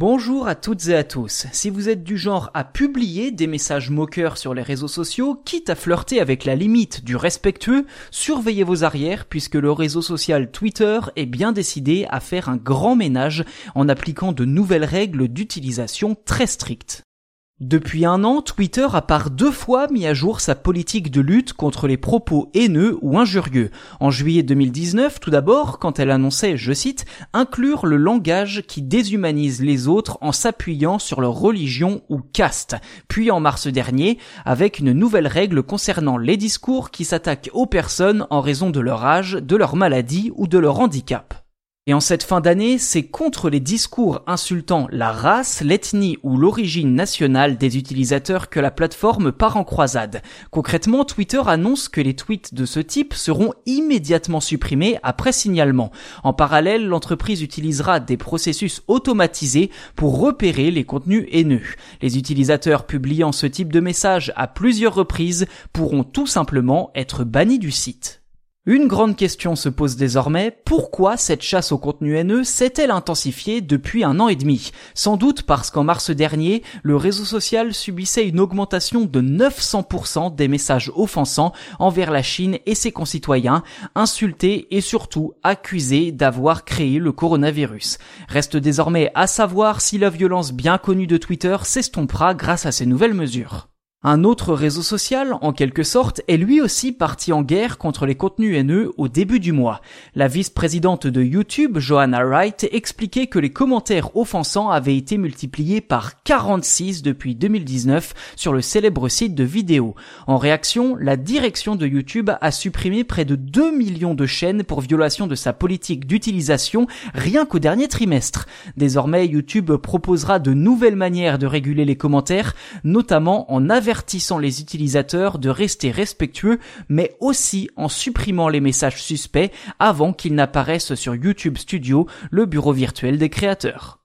Bonjour à toutes et à tous. Si vous êtes du genre à publier des messages moqueurs sur les réseaux sociaux, quitte à flirter avec la limite du respectueux, surveillez vos arrières puisque le réseau social Twitter est bien décidé à faire un grand ménage en appliquant de nouvelles règles d'utilisation très strictes. Depuis un an, Twitter a par deux fois mis à jour sa politique de lutte contre les propos haineux ou injurieux. En juillet 2019, tout d'abord, quand elle annonçait, je cite, inclure le langage qui déshumanise les autres en s'appuyant sur leur religion ou caste. Puis en mars dernier, avec une nouvelle règle concernant les discours qui s'attaquent aux personnes en raison de leur âge, de leur maladie ou de leur handicap. Et en cette fin d'année, c'est contre les discours insultant la race, l'ethnie ou l'origine nationale des utilisateurs que la plateforme part en croisade. Concrètement, Twitter annonce que les tweets de ce type seront immédiatement supprimés après signalement. En parallèle, l'entreprise utilisera des processus automatisés pour repérer les contenus haineux. Les utilisateurs publiant ce type de message à plusieurs reprises pourront tout simplement être bannis du site. Une grande question se pose désormais, pourquoi cette chasse au contenu haineux s'est-elle intensifiée depuis un an et demi? Sans doute parce qu'en mars dernier, le réseau social subissait une augmentation de 900% des messages offensants envers la Chine et ses concitoyens, insultés et surtout accusés d'avoir créé le coronavirus. Reste désormais à savoir si la violence bien connue de Twitter s'estompera grâce à ces nouvelles mesures. Un autre réseau social, en quelque sorte, est lui aussi parti en guerre contre les contenus haineux au début du mois. La vice-présidente de YouTube, Joanna Wright, expliquait que les commentaires offensants avaient été multipliés par 46 depuis 2019 sur le célèbre site de vidéo. En réaction, la direction de YouTube a supprimé près de 2 millions de chaînes pour violation de sa politique d'utilisation rien qu'au dernier trimestre. Désormais, YouTube proposera de nouvelles manières de réguler les commentaires, notamment en avertissant les utilisateurs de rester respectueux, mais aussi en supprimant les messages suspects avant qu'ils n'apparaissent sur YouTube Studio, le bureau virtuel des créateurs.